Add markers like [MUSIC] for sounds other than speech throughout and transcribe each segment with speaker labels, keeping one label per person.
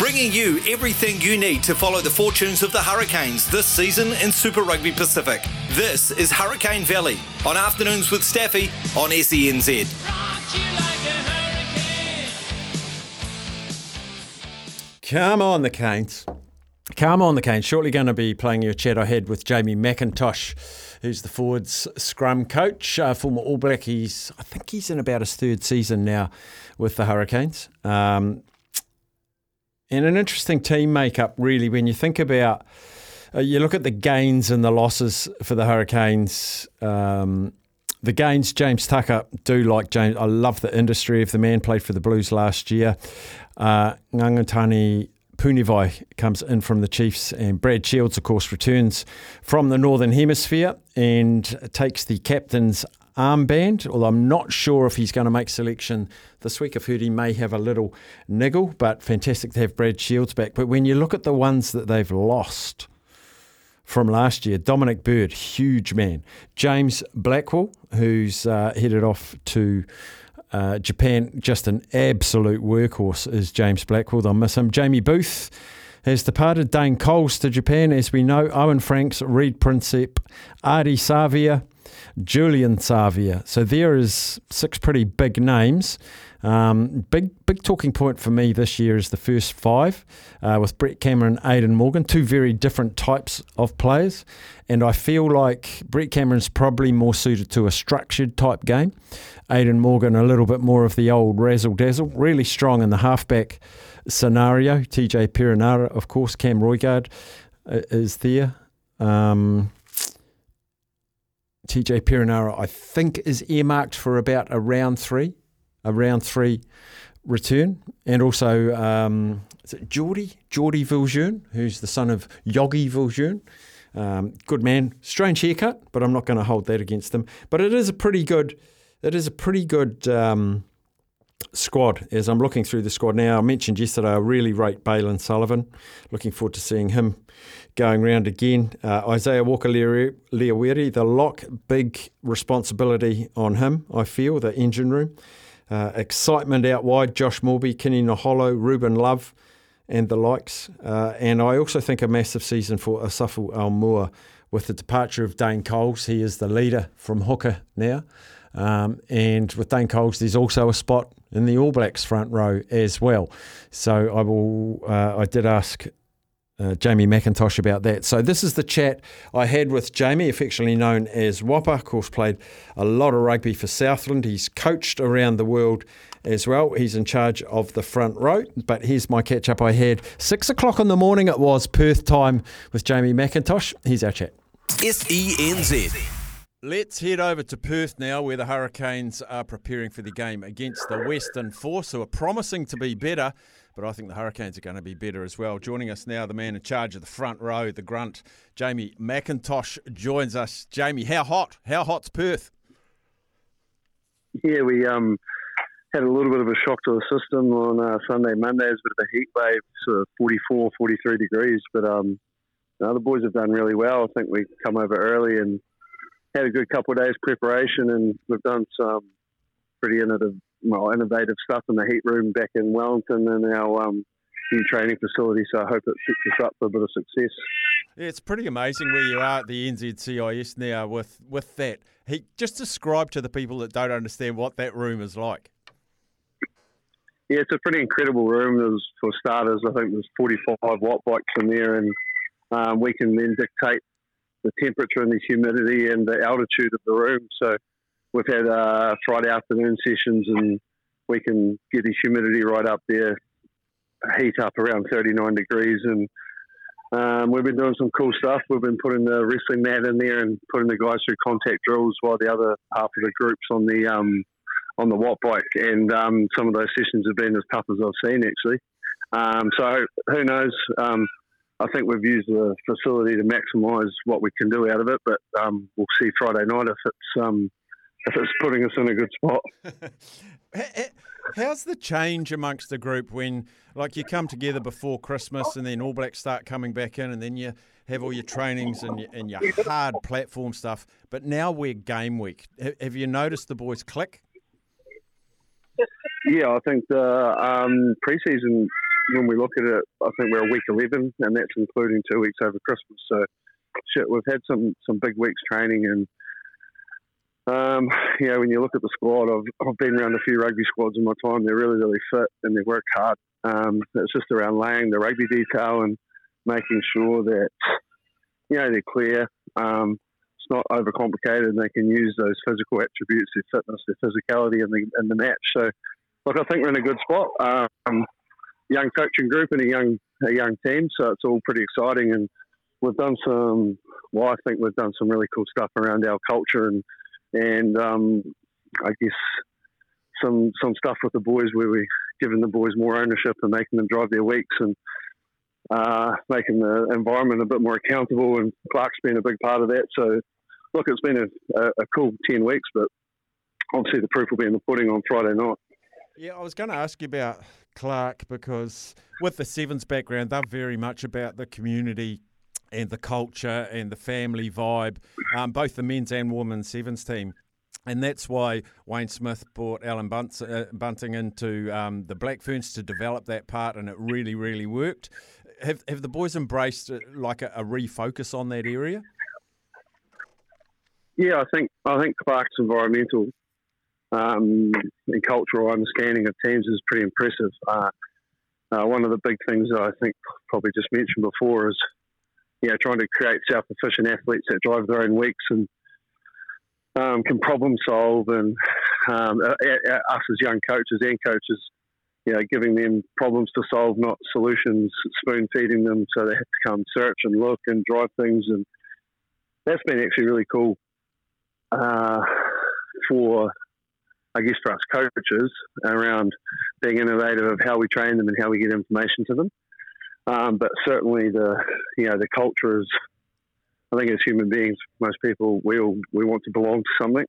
Speaker 1: Bringing you everything you need to follow the fortunes of the Hurricanes this season in Super Rugby Pacific. This is Hurricane Valley on Afternoons with Staffy on SENZ.
Speaker 2: Come on, the Canes. Come on, the Canes. Shortly going to be playing your chat ahead with Jamie McIntosh, who's the forwards scrum coach, uh, former All Black. He's, I think he's in about his third season now with the Hurricanes. Um, and an interesting team makeup, really, when you think about, uh, you look at the gains and the losses for the Hurricanes. Um, the gains, James Tucker, do like James. I love the industry of the man, played for the Blues last year. Uh, Ngangatane Punivai comes in from the Chiefs, and Brad Shields, of course, returns from the Northern Hemisphere and takes the captain's armband. Although I'm not sure if he's going to make selection this week. I've heard he may have a little niggle, but fantastic to have Brad Shields back. But when you look at the ones that they've lost from last year, Dominic Bird, huge man. James Blackwell, who's uh, headed off to uh, Japan, just an absolute workhorse is James Blackwell. They'll miss him. Jamie Booth has departed. Dane Coles to Japan, as we know. Owen Franks, Reed Prinsep, Ardie Savea, Julian Savea. So there is six pretty big names. Um, big big talking point for me this year is the first five uh, with Brett Cameron, Aidan Morgan, two very different types of players, and I feel like Brett Cameron's probably more suited to a structured type game. Aidan Morgan a little bit more of the old razzle dazzle, really strong in the halfback scenario. TJ Perenara, of course, Cam Roigard uh, is there. Um, TJ Perenara, I think, is earmarked for about a round three, a round three return. And also, um, is it Geordie? Geordie Viljoen, who's the son of Joggie Viljoen. Um, good man, strange haircut, but I'm not going to hold that against them. But it is a pretty good, it is a pretty good um, squad. As I'm looking through the squad now, I mentioned yesterday I really rate Bailyn Sullivan. Looking forward to seeing him going round again. Uh, Isaiah Walker Leawere, the lock, big responsibility on him, I feel, the engine room. Uh, excitement out wide, Josh Moorby, Kini Naholo, Ruben Love, and the likes. Uh, and I also think a massive season for Asafo Aumua with the departure of Dane Coles. He is the leader from hooker now. Um, and with Dane Coles, there's also a spot in the All Blacks front row as well. So I will. Uh, I did ask uh, Jamie McIntosh about that. So this is the chat I had with Jamie, affectionately known as Whopper. Of course, played a lot of rugby for Southland. He's coached around the world as well. He's in charge of the front row. But here's my catch up I had. Six o'clock in the morning it was Perth time with Jamie McIntosh. Here's our chat.
Speaker 1: SENZ.
Speaker 2: Let's head over to Perth now, where the Hurricanes are preparing for the game against the Western Force, who are promising to be better but I think the Hurricanes are going to be better as well. Joining us now, the man in charge of the front row, the grunt, Jamie McIntosh, joins us. Jamie, how hot? How hot's Perth?
Speaker 3: Yeah, we um, had a little bit of a shock to the system on uh, Sunday, Monday. It was a bit of a heat wave, sort of 44, 43 degrees. But um, no, the boys have done really well. I think we come over early and had a good couple of days preparation, and we've done some pretty innovative well, innovative stuff in the heat room back in Wellington and our um, new training facility. So I hope it sets us up for a bit of success.
Speaker 2: Yeah, it's pretty amazing where you are at the NZCIS now with, with that. He just describe to the people that don't understand what that room is like.
Speaker 3: yeah, it's a pretty incredible room. There's, for starters, I think there's 45 watt bikes in there, and um, we can then dictate the temperature and the humidity and the altitude of the room. So we've had uh, Friday afternoon sessions, and we can get the humidity right up there, heat up around 39 degrees, and um, we've been doing some cool stuff. We've been putting the wrestling mat in there and putting the guys through contact drills while the other half of the groups on the um, on the watt bike. And um, some of those sessions have been as tough as I've seen actually. Um, so who knows? Um, I think we've used the facility to maximise what we can do out of it, but um, we'll see Friday night if it's if it's putting us in a good spot. [LAUGHS]
Speaker 2: How's the change amongst the group when, like, you come together before Christmas and then All Blacks start coming back in, and then you have all your trainings and your, and your hard platform stuff. But now we're game week. Have you noticed the boys click?
Speaker 3: Yeah, I think the um, preseason, when we look at it, I think we're a week 11, and that's including two weeks over Christmas. So, shit, we've had some, some big weeks training and um, you know, when you look at the squad, I've, I've been around a few rugby squads in my time. They're really, really fit and they work hard. Um, it's just around laying the rugby detail and making sure that, you know, they're clear. Um, it's not overcomplicated and they can use those physical attributes, their fitness, their physicality in the, in the match. So, look, I think we're in a good spot. Um, young coaching group and a young, a young team. So it's all pretty exciting. And we've done some, well, I think we've done some really cool stuff around our culture and, and um, I guess some some stuff with the boys where we're giving the boys more ownership and making them drive their weeks and uh, making the environment a bit more accountable. And Clark's been a big part of that. So, look, it's been a, a, a cool 10 weeks, but obviously the proof will be in the pudding on Friday night.
Speaker 2: Yeah, I was going to ask you about Clark because with the Sevens background, they're very much about the community and the culture and the family vibe, um, both the men's and women's sevens team. And that's why Wayne Smith brought Alan uh, Bunting into um, the Black Ferns to develop that part, and it really, really worked. Have, have the boys embraced uh, like a, a refocus on that area?
Speaker 3: Yeah, I think I think Clark's environmental um, and cultural understanding of teams is pretty impressive. Uh, uh, one of the big things that I think probably just mentioned before is you know, trying to create self-efficient athletes that drive their own weeks and um, can problem solve, and um, us as young coaches and coaches, you know, giving them problems to solve, not solutions, spoon feeding them, so they have to come search and look and drive things, and that's been actually really cool uh, for, I guess, for us coaches around being innovative of how we train them and how we get information to them. Um, but certainly the you know the culture is. I think as human beings, most people we all we want to belong to something,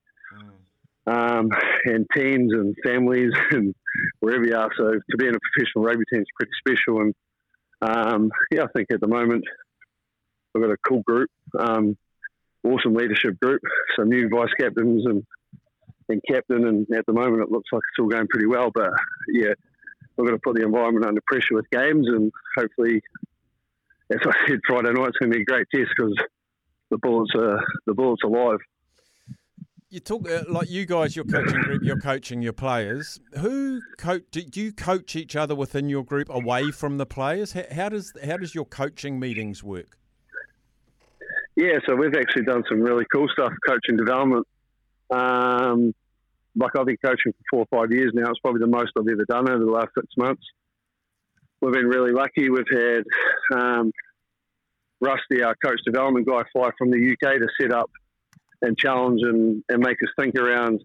Speaker 3: um, and teams and families [LAUGHS] and wherever you are. So to be in a professional rugby team is pretty special. And um, yeah, I think at the moment we've got a cool group, um, awesome leadership group, some new vice captains and and captain. And at the moment, it looks like it's all going pretty well. But yeah, we're going to put the environment under pressure with games, and hopefully, as I said Friday night, it's going to be a great test because the bullets are the bullets alive.
Speaker 2: You talk uh, like you guys, your coaching group, you're coaching your players. Who coach? Do, do, you coach each other within your group away from the players? How, how does how does your coaching meetings work?
Speaker 3: Yeah, so we've actually done some really cool stuff, coaching development. Um, like I've been coaching for four or five years now. It's probably the most I've ever done over the last six months. We've been really lucky. We've had um, Rusty, our coach development guy, fly from the UK to set up and challenge and, and make us think around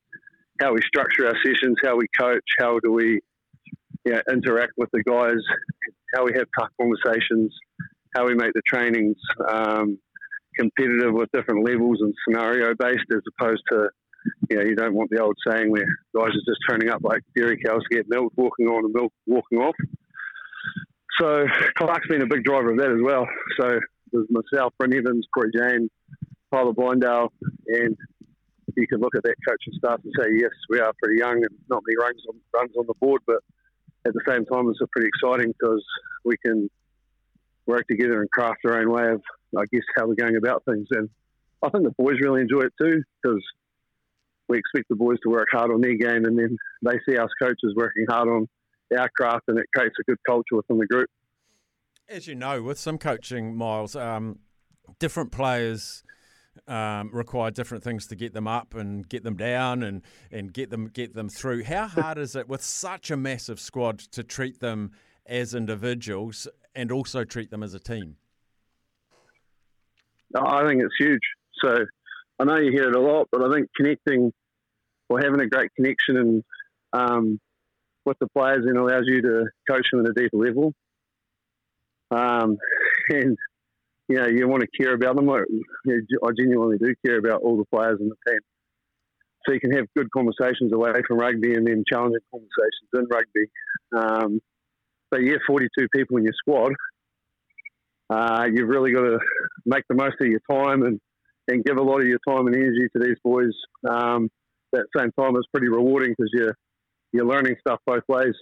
Speaker 3: how we structure our sessions, how we coach, how do we you know, interact with the guys, how we have tough conversations, how we make the trainings um, competitive with different levels and scenario based as opposed to you know, you don't want the old saying where guys are just turning up like dairy cows to get milk, walking on and milk walking off. So Clark's been a big driver of that as well. So there's myself, Brent Evans, Corey Jane, Tyler Bleyendaal, and you can look at that coaching staff and say, yes, we are pretty young and not many runs on, runs on the board, but at the same time, it's pretty exciting because we can work together and craft our own way of, I guess, how we're going about things. And I think the boys really enjoy it too because we expect the boys to work hard on their game, and then they see us coaches working hard on our craft, and it creates a good culture within the group.
Speaker 2: As you know, with some coaching, Miles, um, different players um, require different things to get them up and get them down and, and get them get them through. How [LAUGHS] hard is it with such a massive squad to treat them as individuals and also treat them as a team?
Speaker 3: I think it's huge. So I know you hear it a lot, but I think connecting or having a great connection and um, with the players and allows you to coach them at a deeper level. Um, [LAUGHS] and you know, you want to care about them. I, I genuinely do care about all the players in the team. So you can have good conversations away from rugby and then challenging conversations in rugby. Um, but yeah, 42 people in your squad, uh, you've really got to make the most of your time and, and give a lot of your time and energy to these boys. Um, at the same time, it's pretty rewarding because you're, you're learning stuff both ways.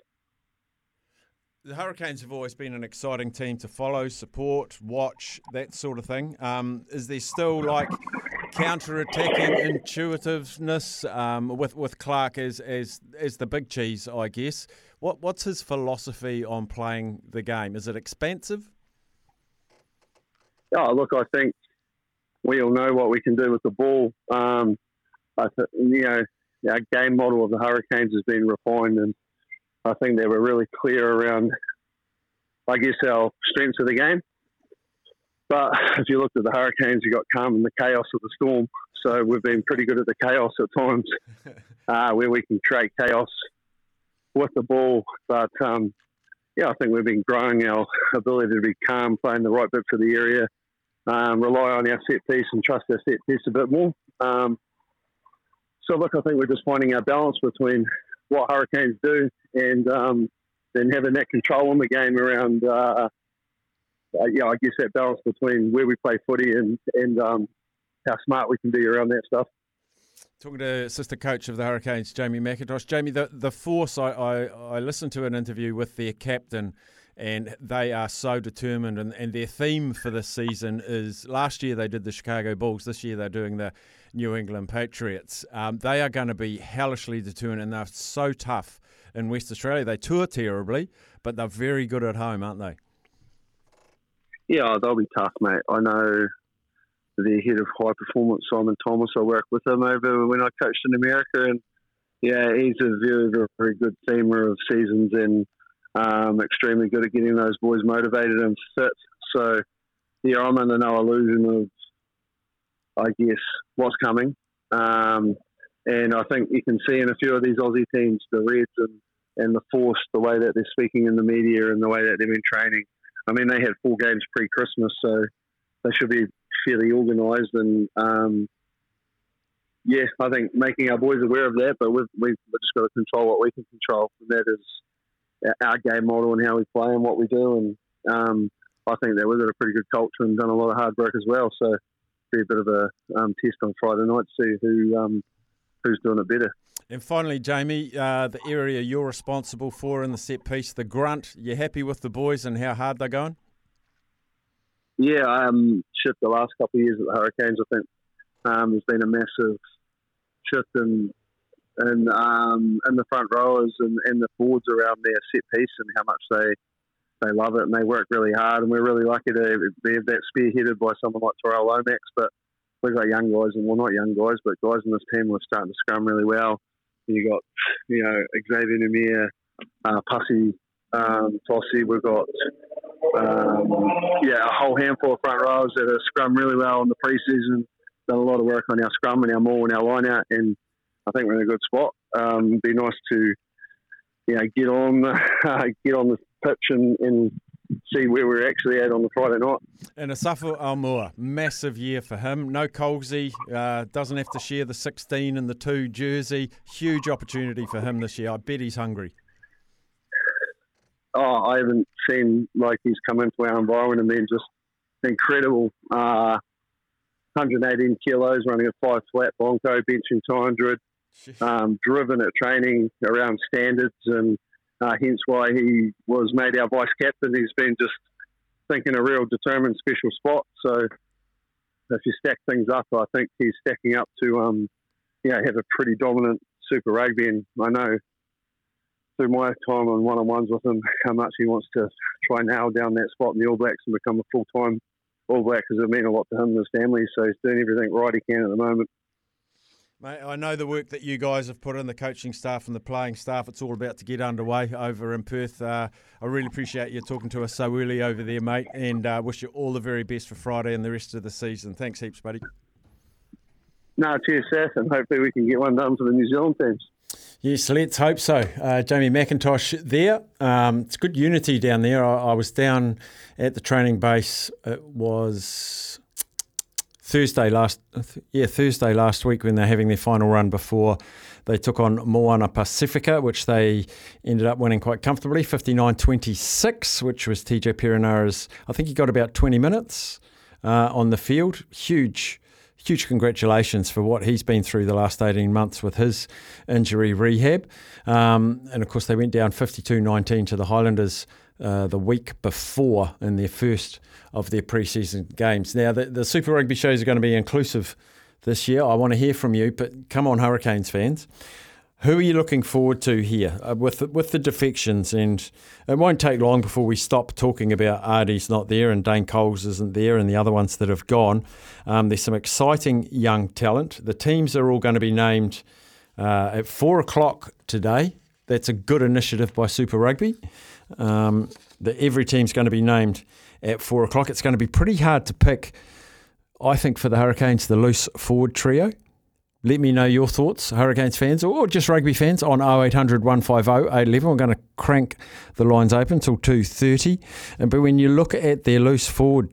Speaker 2: The Hurricanes have always been an exciting team to follow, support, watch, that sort of thing. Um, is there still like counter-attacking intuitiveness um, with with Clark as as as the big cheese, I guess? What what's his philosophy on playing the game? Is it expansive?
Speaker 3: Oh, look, I think we all know what we can do with the ball. Um, I th- you know, our game model of the Hurricanes has been refined and I think they were really clear around, I guess, our strengths of the game. But if you looked at the Hurricanes, you got calm in the chaos of the storm. So we've been pretty good at the chaos at times, [LAUGHS] uh, where we can create chaos with the ball. But um, yeah, I think we've been growing our ability to be calm, playing the right bits of the area, um, rely on our set piece and trust our set piece a bit more. Um, so look, I think we're just finding our balance between what Hurricanes do and um, then having that control in the game around, uh, uh, yeah, I guess that balance between where we play footy and and um, how smart we can be around that stuff.
Speaker 2: Talking to assistant coach of the Hurricanes, Jamie McIntosh. Jamie, the the force. I, I, I listened to an interview with their captain, and they are so determined. And, and their theme for this season is last year they did the Chicago Bulls. This year they're doing the New England Patriots. Um, they are going to be hellishly determined, and they're so tough in West Australia. They tour terribly, but they're very good at home, aren't they?
Speaker 3: Yeah, they'll be tough, mate. I know the head of high performance, Simon Thomas. I worked with him over when I coached in America, and yeah, he's a very, very, very good themer of seasons and um, extremely good at getting those boys motivated and fit. So, yeah, I'm under no illusion of, I guess, what's coming. Um, and I think you can see in a few of these Aussie teams, the Reds and, and the Force, the way that they're speaking in the media and the way that they've been training. I mean, they had four games pre Christmas, so they should be fairly organised. And um, yeah, I think making our boys aware of that, but we've, we've just got to control what we can control. And that is our game model and how we play and what we do. And um, I think that we've got a pretty good culture and done a lot of hard work as well. So, be a bit of a um, test on Friday night to see who um, who's doing it better.
Speaker 2: And finally, Jamie, uh, the area you're responsible for in the set piece, the grunt. You're happy with the boys and how hard they're going?
Speaker 3: Yeah, um, shift the last couple of years at the Hurricanes. I think um, there's been a massive shift in in, um, in the front rowers and, and the forwards around their set piece and how much they they love it and they work really hard. And we're really lucky to have that spearheaded by someone like Tyrel Lomax. But we've got young guys, and well, not young guys, but guys in this team who are starting to scrum really well. You got, you know, Xavier Numia, uh, Pussy, um, Fossey. We've got, um, yeah, a whole handful of front rows that have scrum really well in the preseason. Done a lot of work on our scrum and our maul and our line out, and I think we're in a good spot. Um, be nice to, you know, get on, uh, [LAUGHS] get on the pitch and, and see where we're actually at on the Friday night.
Speaker 2: And Asafo Aumua, massive year for him. No Colsey, uh, doesn't have to share the 16 and the 2 jersey. Huge opportunity for him this year. I bet he's hungry.
Speaker 3: Oh, I haven't seen like he's come into our environment and been just incredible. Uh, 118 kilos, running a five flat Bronco, benching 200, um, driven at training around standards and uh, hence why he was made our vice captain. He's been just thinking a real determined special spot. So if you stack things up, I think he's stacking up to um, know, have a pretty dominant Super Rugby. And I know through my time on one on ones with him how much he wants to try and nail down that spot in the All Blacks and become a full time All Black because it meant a lot to him and his family. So he's doing everything right he can at the moment.
Speaker 2: Mate, I know the work that you guys have put in, the coaching staff and the playing staff. It's all about to get underway over in Perth. Uh, I really appreciate you talking to us so early over there, mate, and uh, wish you all the very best for Friday and the rest of the season. Thanks heaps, buddy.
Speaker 3: No, cheers, Seth, and hopefully we can get one done for the New Zealand teams.
Speaker 2: Yes, let's hope so. Uh, Jamie McIntosh there. Um, it's good unity down there. I, I, was down at the training base. It was Thursday last, yeah, Thursday last week when they're having their final run before they took on Moana Pacifica, which they ended up winning quite comfortably, 59-26, which was TJ Perenara's, I think he got about 20 minutes uh, on the field. Huge huge congratulations for what he's been through the last 18 months with his injury rehab. Um, and of course, they went down 52 19 to the Highlanders uh, the week before in their first of their preseason games. Now, the, the Super Rugby shows are going to be inclusive this year. I want to hear from you, but come on, Hurricanes fans. Who are you looking forward to here uh, with with the defections? And it won't take long before we stop talking about Ardie's not there and Dane Coles isn't there and the other ones that have gone. Um, there's some exciting young talent. The teams are all going to be named uh, at four o'clock today. That's a good initiative by Super Rugby. Um, that every team's going to be named at four o'clock. It's going to be pretty hard to pick. I think for the Hurricanes, the loose forward trio. Let me know your thoughts, Hurricanes fans or just rugby fans on 0800 150 811. We're going to crank the lines open until 2.30. But when you look at their loose forward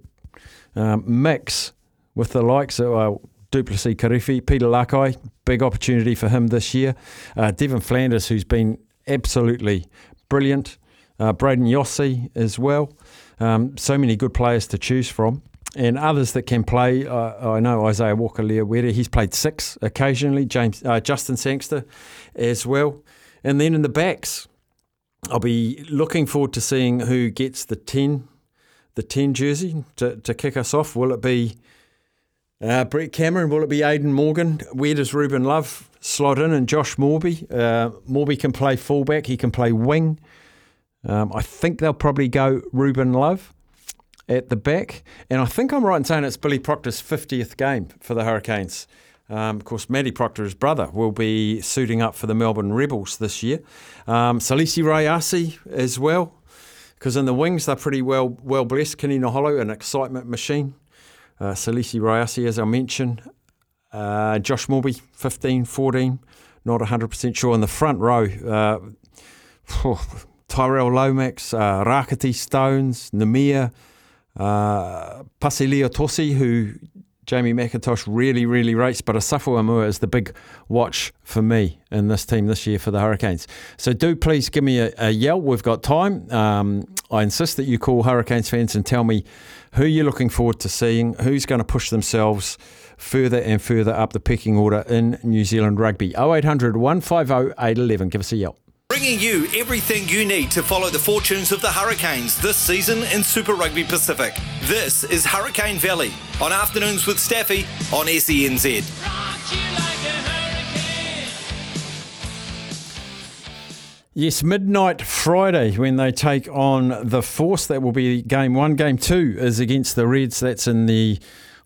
Speaker 2: um, mix with the likes of uh, Du'Plessis Kirifi, Peter Lakai, big opportunity for him this year. Uh, Devan Flanders, who's been absolutely brilliant. Uh, Brayden Iose as well. Um, so many good players to choose from and others that can play. Uh, I know Isaiah Walker Leawere, he's played six occasionally, James uh, Justin Sangster as well. And then in the backs, I'll be looking forward to seeing who gets the 10, the 10 jersey to, to kick us off. Will it be uh, Brett Cameron? Will it be Aidan Morgan? Where does Ruben Love slot in? And Josh Moorby? Uh, Moorby can play fullback, he can play wing. Um, I think they'll probably go Ruben Love at the back. And I think I'm right in saying it's Billy Proctor's 50th game for the Hurricanes. Um, of course, Matty Proctor, his brother, will be suiting up for the Melbourne Rebels this year. Um, Salesi Rayasi as well, because in the wings they're pretty well well blessed. Kini Naholo, an excitement machine. Uh, Salesi Rayasi, as I mentioned. Uh, Josh Moorby, 15, 14, not 100% sure. In the front row, uh, [SIGHS] Tyrel Lomax, uh, Rakati Stones, Numia, uh, Pasilio Tosi, who Jamie McIntosh really, really rates, but Asafo Aumua is the big watch for me in this team this year for the Hurricanes. So do please give me a, a yell. We've got time. Um, I insist that you call Hurricanes fans and tell me who you're looking forward to seeing, who's going to push themselves further and further up the pecking order in New Zealand rugby. 0800 150 811. Give us a yell.
Speaker 1: Bringing you everything you need to follow the fortunes of the Hurricanes this season in Super Rugby Pacific. This is Hurricane Valley on Afternoons with Staffy on SENZ.
Speaker 2: Yes, midnight Friday when they take on the Force. That will be game one. Game two is against the Reds. That's in the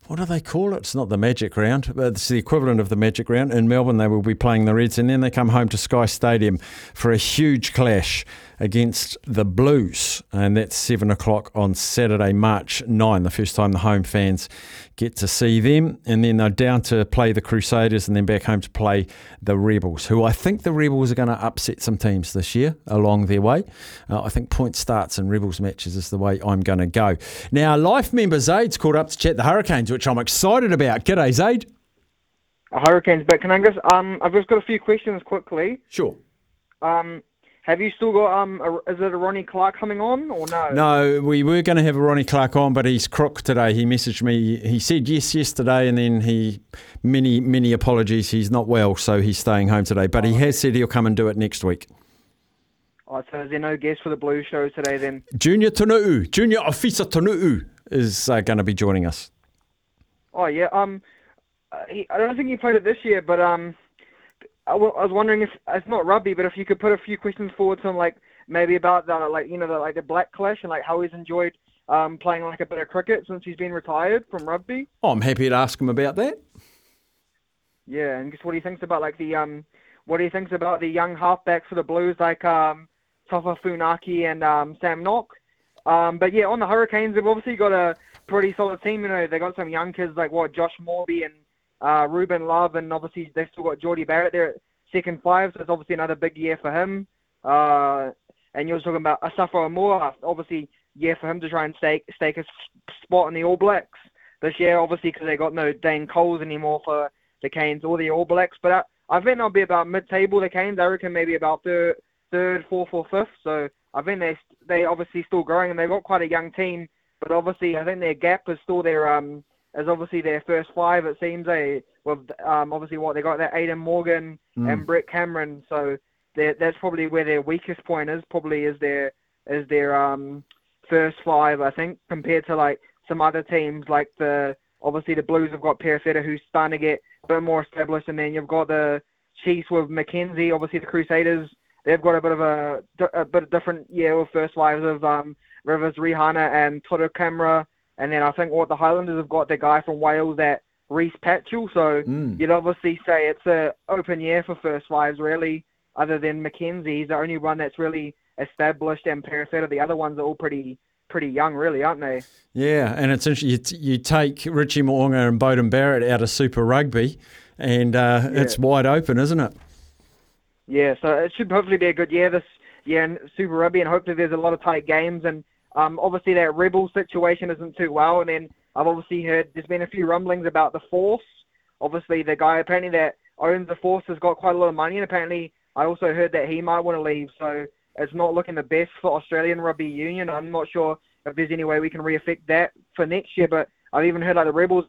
Speaker 2: what do they call it? It's not the Magic Round, but it's the equivalent of the Magic Round. In Melbourne, they will be playing the Reds, and then they come home to Sky Stadium for a huge clash against the Blues, and that's seven o'clock on Saturday, March 9, the first time the home fans get to see them. And then they're down to play the Crusaders and then back home to play the Rebels, who I think the Rebels are going to upset some teams this year along their way. Uh, I think point starts and Rebels matches is the way I'm going to go. Now, life member Zaid's called up to chat the Hurricanes, which I'm excited about. G'day, Zaid.
Speaker 4: Hurricanes back, Kanangas. Um, I've just got a few questions quickly.
Speaker 2: Sure.
Speaker 4: Um, have you still got um? A, is it a Ronnie Clark coming on or no?
Speaker 2: No, we were going to have a Ronnie Clark on, but he's crook today. He messaged me. He said yes yesterday, and then he many many apologies. He's not well, so he's staying home today. But he has said he'll come and do it next week.
Speaker 4: Oh, so is there no guest for the Blue show today then?
Speaker 2: Junior Tonu'u, Junior Ofisa Tonu'u is uh, going to be joining us.
Speaker 4: Oh yeah. Um, he, I don't think he played it this year, but um I, w- I was wondering if it's not rugby, but if you could put a few questions forward to him, like maybe about the like you know the like the Black Clash and like how he's enjoyed um, playing like a bit of cricket since he's been retired from rugby.
Speaker 2: Oh, I'm happy to ask him about that.
Speaker 4: Yeah, and just what he thinks about like the um, what he thinks about the young halfbacks for the Blues like um, Taufa Funaki and um, Sam Nock. Um, but yeah, on the Hurricanes, they've obviously got a pretty solid team. You know, they got some young kids like what Josh Moorby and uh, Ruben Love, and obviously they've still got Jordie Barrett there at second five, so it's obviously another big year for him. Uh, and you're talking about Asafo Aumua, obviously year for him to try and stake stake a spot in the All Blacks this year, obviously because they got no Dane Coles anymore for the Canes or the All Blacks. But I, I think they'll be about mid-table. The Canes, I reckon, maybe about third, third, fourth, or fifth. So I think they they obviously still growing, and they've got quite a young team. But obviously, I think their gap is still their um is obviously their first five. It seems they with um obviously what they got that Aidan Morgan
Speaker 2: Mm.
Speaker 4: and Brett Cameron. So that that's probably where their weakest point is. Probably is their is their um first five. I think compared to like some other teams like the obviously the Blues have got Perofeta who's starting to get a bit more established, and then you've got the Chiefs with McKenzie. Obviously the Crusaders they've got a bit of a, a bit of different yeah with first fives of um Rivers, Rihana, and Taha Kemara. And then I think what the Highlanders have got the guy from Wales that Rhys Patchell. So
Speaker 2: Mm.
Speaker 4: you'd obviously say it's a open year for first fives really, other than McKenzie. He's the only one that's really established and Perofeta. The other ones are all pretty pretty young really, aren't they?
Speaker 2: Yeah, and it's interesting. You, t- you take Richie Mo'unga and Beauden Barrett out of Super Rugby, and uh, it's wide open, isn't it?
Speaker 4: Yeah, so it should hopefully be a good year this year in Super Rugby, and hopefully there's a lot of tight games. And um, obviously that Rebel situation isn't too well. And then I've obviously heard there's been a few rumblings about the Force. Obviously the guy apparently that owns the Force has got quite a lot of money, and apparently I also heard that he might want to leave. So it's not looking the best for Australian Rugby Union. I'm not sure if there's any way we can re-affect that for next year, but I've even heard like the Rebels.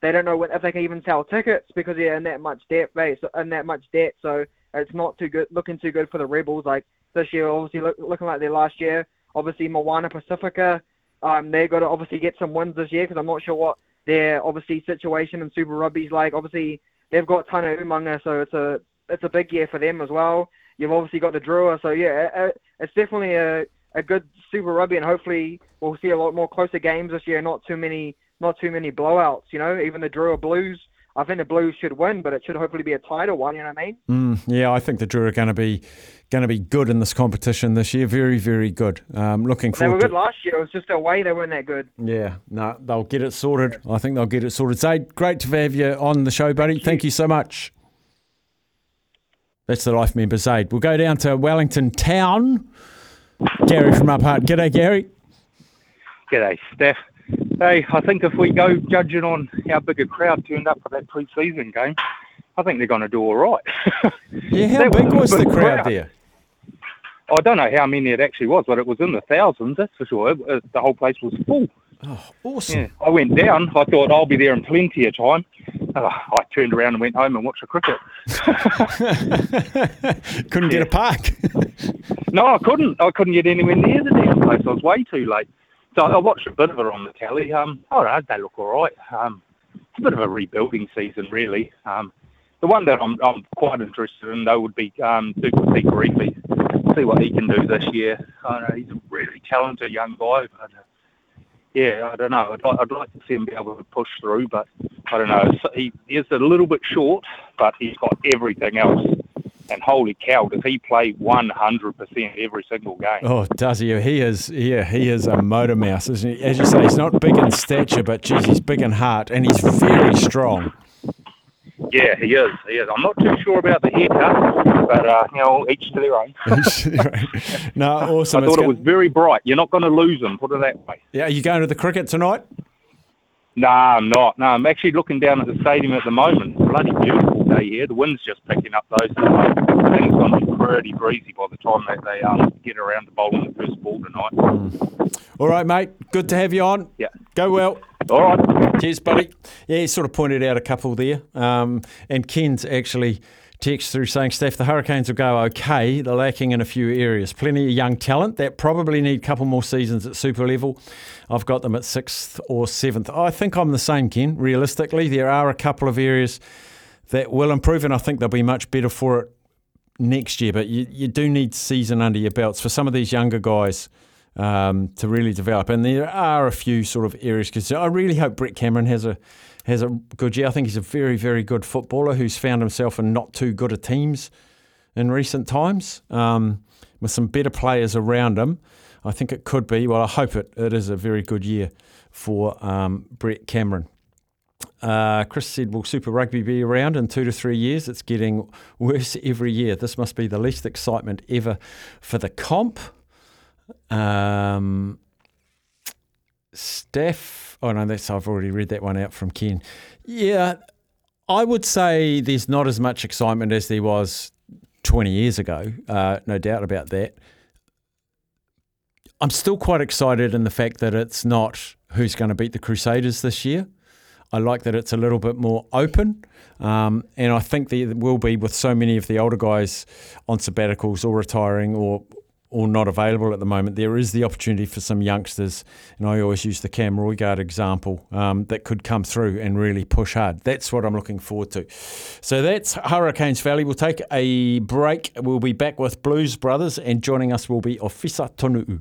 Speaker 4: They don't know if they can even sell tickets because they're in that much debt base, in that much debt. So it's not too good, looking too good for the Rebels. Like this year, obviously look, looking like their last year. Obviously, Moana Pacifica, um, they've got to obviously get some wins this year because I'm not sure what their obviously situation in Super Rugby's like. Obviously, they've got Tana Umaga, so it's a it's a big year for them as well. You've obviously got the Drua, so yeah, it, it's definitely a a good Super Rugby, and hopefully we'll see a lot more closer games this year. Not too many, not too many blowouts. You know, even the Drua Blues. I think the Blues should win, but it should hopefully be a tighter one. You know what I mean?
Speaker 2: Mm, yeah, I think the Drua are going to be going to be good in this competition this year. Very, very good. Um, looking forward.
Speaker 4: They were
Speaker 2: forward
Speaker 4: good
Speaker 2: to.
Speaker 4: last year. It was just away they weren't that good.
Speaker 2: Yeah, no, they'll get it sorted. I think they'll get it sorted. Zaid, great to have you on the show, buddy. Thank you so much. That's the life member, Zaid. We'll go down to Wellington Town. Gary from Upper Hutt. G'day, Gary.
Speaker 5: G'day, Steph. Hey, I think if we go judging on how big a crowd turned up for that pre-season game, I think they're going to do all right. [LAUGHS]
Speaker 2: Yeah, how big was
Speaker 5: was
Speaker 2: the crowd
Speaker 5: crowd.
Speaker 2: there?
Speaker 5: I don't know how many it actually was, but it was in the thousands, that's for sure. It- it- the whole place was full.
Speaker 2: Oh, awesome.
Speaker 5: Yeah, I went down. I thought I'll be there in plenty of time. Uh, I turned around and went home and watched the cricket. [LAUGHS]
Speaker 2: Couldn't get a [LAUGHS] park.
Speaker 5: No, I couldn't. I couldn't get anywhere near the damn place. I was way too late. So I watched a bit of it on the telly. Um, all right, they look all right. Um, it's a bit of a rebuilding season, really. Um, the one that I'm, I'm quite interested in, though, would be um, Duke Reefy. See what he can do this year. I know he's a really talented young guy, but uh, yeah, I don't know. I'd, I'd like to see him be able to push through, but I don't know. So he is a little bit short, but he's got everything else. And holy cow, does he play 100% every single game?
Speaker 2: Oh, does he? He is. Yeah, he is a motor mouse, isn't he? As you say, he's not big in stature, but geez, he's big in heart, and he's very strong.
Speaker 5: Yeah, he is. He is. I'm not too sure about the haircut, but uh, you know, each to their own. [LAUGHS]
Speaker 2: no, [LAUGHS] awesome.
Speaker 5: I
Speaker 2: It's
Speaker 5: thought it
Speaker 2: go-
Speaker 5: was very bright. You're not going to lose him. Put it that way.
Speaker 2: yeah, are you going to the cricket tonight?
Speaker 5: Nah, I'm not. No, I'm actually looking down at the stadium at the moment. Bloody beautiful day here. The wind's just picking up though, so it's going to be pretty breezy by the time that they um, get around to bowling the first ball tonight.
Speaker 2: All right, mate. Good to have you on.
Speaker 5: Yeah.
Speaker 2: Go well.
Speaker 5: All right.
Speaker 2: Cheers, buddy. Yeah, he sort of pointed out a couple there. Um, and Ken's actually text through saying, Steph, the Hurricanes will go okay. They're lacking in a few areas. Plenty of young talent that probably need a couple more seasons at super level. I've got them at sixth or seventh. I think I'm the same, Ken. Realistically, there are a couple of areas that will improve, and I think they'll be much better for it next year. But you, you do need season under your belts for some of these younger guys um, to really develop. And there are a few sort of areas because I really hope Brett Cameron has a has a good year. I think he's a very very good footballer who's found himself in not too good of teams in recent times um, with some better players around him. I think it could be. Well, I hope it, it is a very good year for um, Brett Cameron. Uh, Chris said, Will Super Rugby be around in two to three years? It's getting worse every year. This must be the least excitement ever for the comp. Um, Steph, oh no, that's I've already read that one out from Ken. Yeah, I would say there's not as much excitement as there was 20 years ago. Uh, no doubt about that. I'm still quite excited in the fact that it's not who's going to beat the Crusaders this year. I like that it's a little bit more open. Um, and I think there will be with so many of the older guys on sabbaticals or retiring or or not available at the moment, there is the opportunity for some youngsters, and I always use the Cam Roigard example, um, that could come through and really push hard. That's what I'm looking forward to. So that's Hurricanes Valley. We'll take a break. We'll be back with Blues Brothers, and joining us will be Ofisa Tonu'u.